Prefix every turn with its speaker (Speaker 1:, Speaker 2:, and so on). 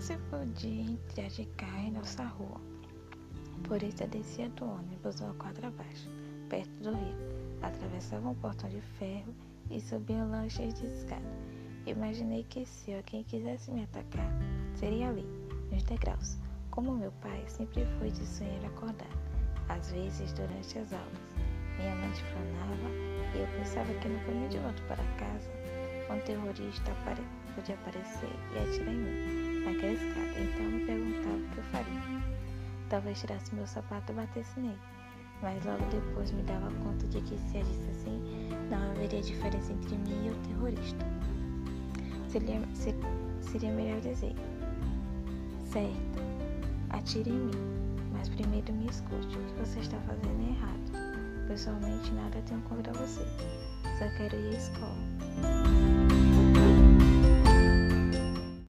Speaker 1: se podia entrar de carro em nossa rua. Por isso eu descia do ônibus ao quadro abaixo, perto do rio. Atravessava um portão de ferro e subia um lanche de escada. Imaginei que se alguém quisesse me atacar, seria ali, nos degraus. Como meu pai sempre foi de sonhar acordar, às vezes durante as aulas. Minha mãe franava e eu pensava que no caminho de volta para casa, um terrorista apare podia aparecer e atirar em mim, naquela escada. Então me perguntava o que eu faria. Talvez tirasse meu sapato e batesse nele. Mas logo depois me dava conta de que se agisse assim, não haveria diferença entre mim e o terrorista. Seria, ser, seria melhor dizer: Certo, atire em mim, mas primeiro me escute. O que você está fazendo é errado. Pessoalmente, nada tenho contra você. Só quero ir à escola.